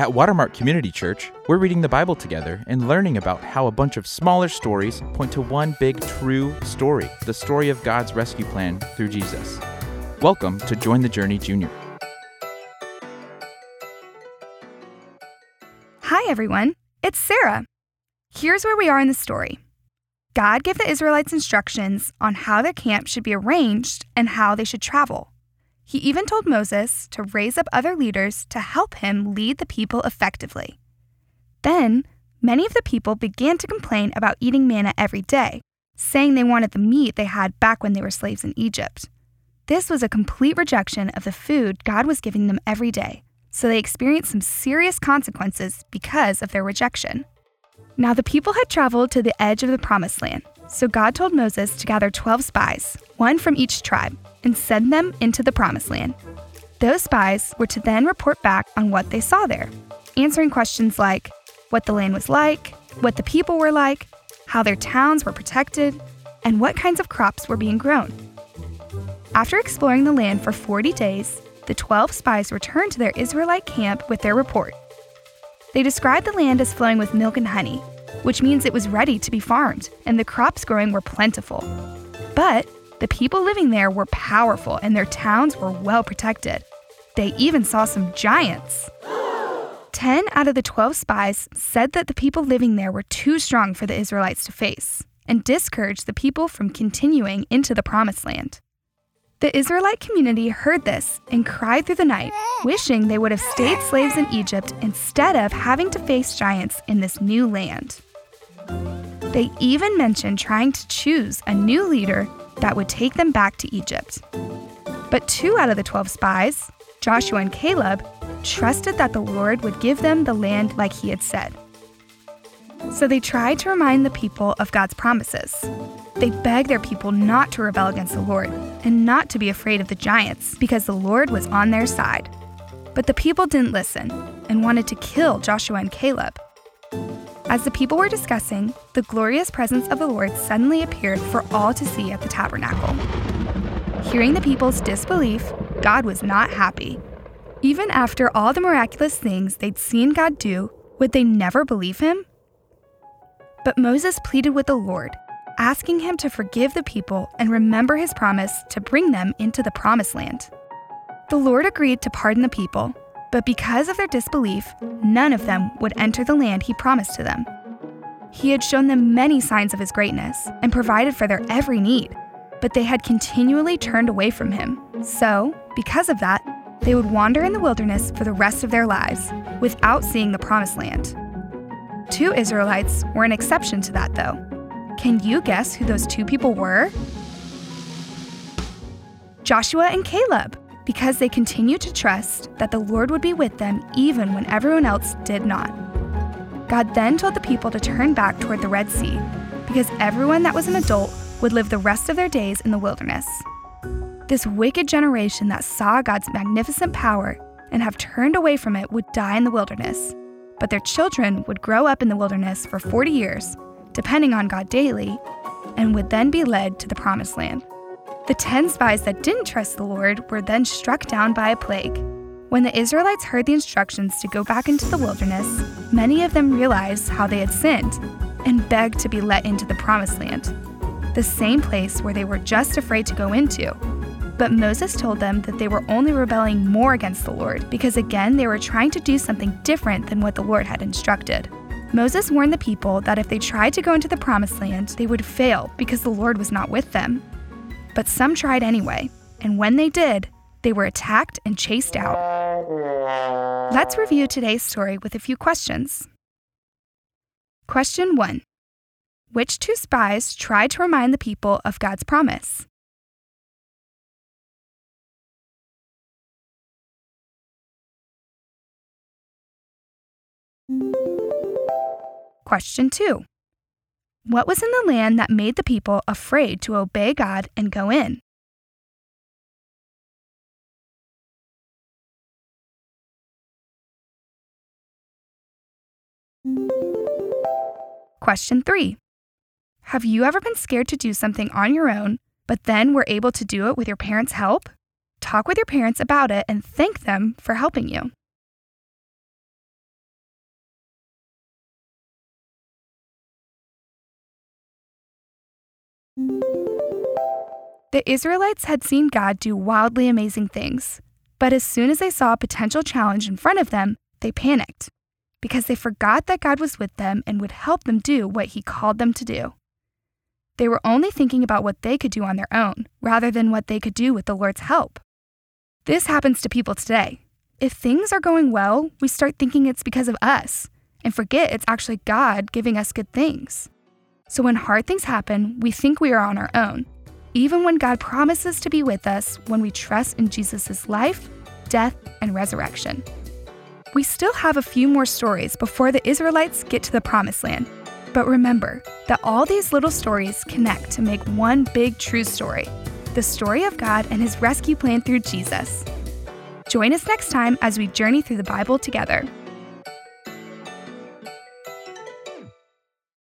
At Watermark Community Church, we're reading the Bible together and learning about how a bunch of smaller stories point to one big true story the story of God's rescue plan through Jesus. Welcome to Join the Journey Junior. Hi, everyone. It's Sarah. Here's where we are in the story God gave the Israelites instructions on how their camp should be arranged and how they should travel. He even told Moses to raise up other leaders to help him lead the people effectively. Then, many of the people began to complain about eating manna every day, saying they wanted the meat they had back when they were slaves in Egypt. This was a complete rejection of the food God was giving them every day, so they experienced some serious consequences because of their rejection. Now, the people had traveled to the edge of the Promised Land, so God told Moses to gather 12 spies, one from each tribe, and send them into the Promised Land. Those spies were to then report back on what they saw there, answering questions like what the land was like, what the people were like, how their towns were protected, and what kinds of crops were being grown. After exploring the land for 40 days, the 12 spies returned to their Israelite camp with their report. They described the land as flowing with milk and honey, which means it was ready to be farmed and the crops growing were plentiful. But the people living there were powerful and their towns were well protected. They even saw some giants. Ten out of the 12 spies said that the people living there were too strong for the Israelites to face and discouraged the people from continuing into the Promised Land. The Israelite community heard this and cried through the night, wishing they would have stayed slaves in Egypt instead of having to face giants in this new land. They even mentioned trying to choose a new leader that would take them back to Egypt. But two out of the 12 spies, Joshua and Caleb, trusted that the Lord would give them the land like he had said. So they tried to remind the people of God's promises. They begged their people not to rebel against the Lord and not to be afraid of the giants because the Lord was on their side. But the people didn't listen and wanted to kill Joshua and Caleb. As the people were discussing, the glorious presence of the Lord suddenly appeared for all to see at the tabernacle. Hearing the people's disbelief, God was not happy. Even after all the miraculous things they'd seen God do, would they never believe him? But Moses pleaded with the Lord, asking him to forgive the people and remember his promise to bring them into the promised land. The Lord agreed to pardon the people, but because of their disbelief, none of them would enter the land he promised to them. He had shown them many signs of his greatness and provided for their every need, but they had continually turned away from him. So, because of that, they would wander in the wilderness for the rest of their lives without seeing the promised land. Two Israelites were an exception to that, though. Can you guess who those two people were? Joshua and Caleb because they continued to trust that the Lord would be with them even when everyone else did not. God then told the people to turn back toward the Red Sea, because everyone that was an adult would live the rest of their days in the wilderness. This wicked generation that saw God's magnificent power and have turned away from it would die in the wilderness, but their children would grow up in the wilderness for 40 years, depending on God daily, and would then be led to the promised land. The ten spies that didn't trust the Lord were then struck down by a plague. When the Israelites heard the instructions to go back into the wilderness, many of them realized how they had sinned and begged to be let into the promised land, the same place where they were just afraid to go into. But Moses told them that they were only rebelling more against the Lord because again they were trying to do something different than what the Lord had instructed. Moses warned the people that if they tried to go into the promised land, they would fail because the Lord was not with them. But some tried anyway, and when they did, they were attacked and chased out. Let's review today's story with a few questions. Question 1 Which two spies tried to remind the people of God's promise? Question 2 what was in the land that made the people afraid to obey God and go in? Question 3. Have you ever been scared to do something on your own, but then were able to do it with your parents' help? Talk with your parents about it and thank them for helping you. The Israelites had seen God do wildly amazing things, but as soon as they saw a potential challenge in front of them, they panicked because they forgot that God was with them and would help them do what He called them to do. They were only thinking about what they could do on their own rather than what they could do with the Lord's help. This happens to people today. If things are going well, we start thinking it's because of us and forget it's actually God giving us good things. So when hard things happen, we think we are on our own, even when God promises to be with us when we trust in Jesus' life, death, and resurrection. We still have a few more stories before the Israelites get to the promised land. But remember that all these little stories connect to make one big true story the story of God and his rescue plan through Jesus. Join us next time as we journey through the Bible together.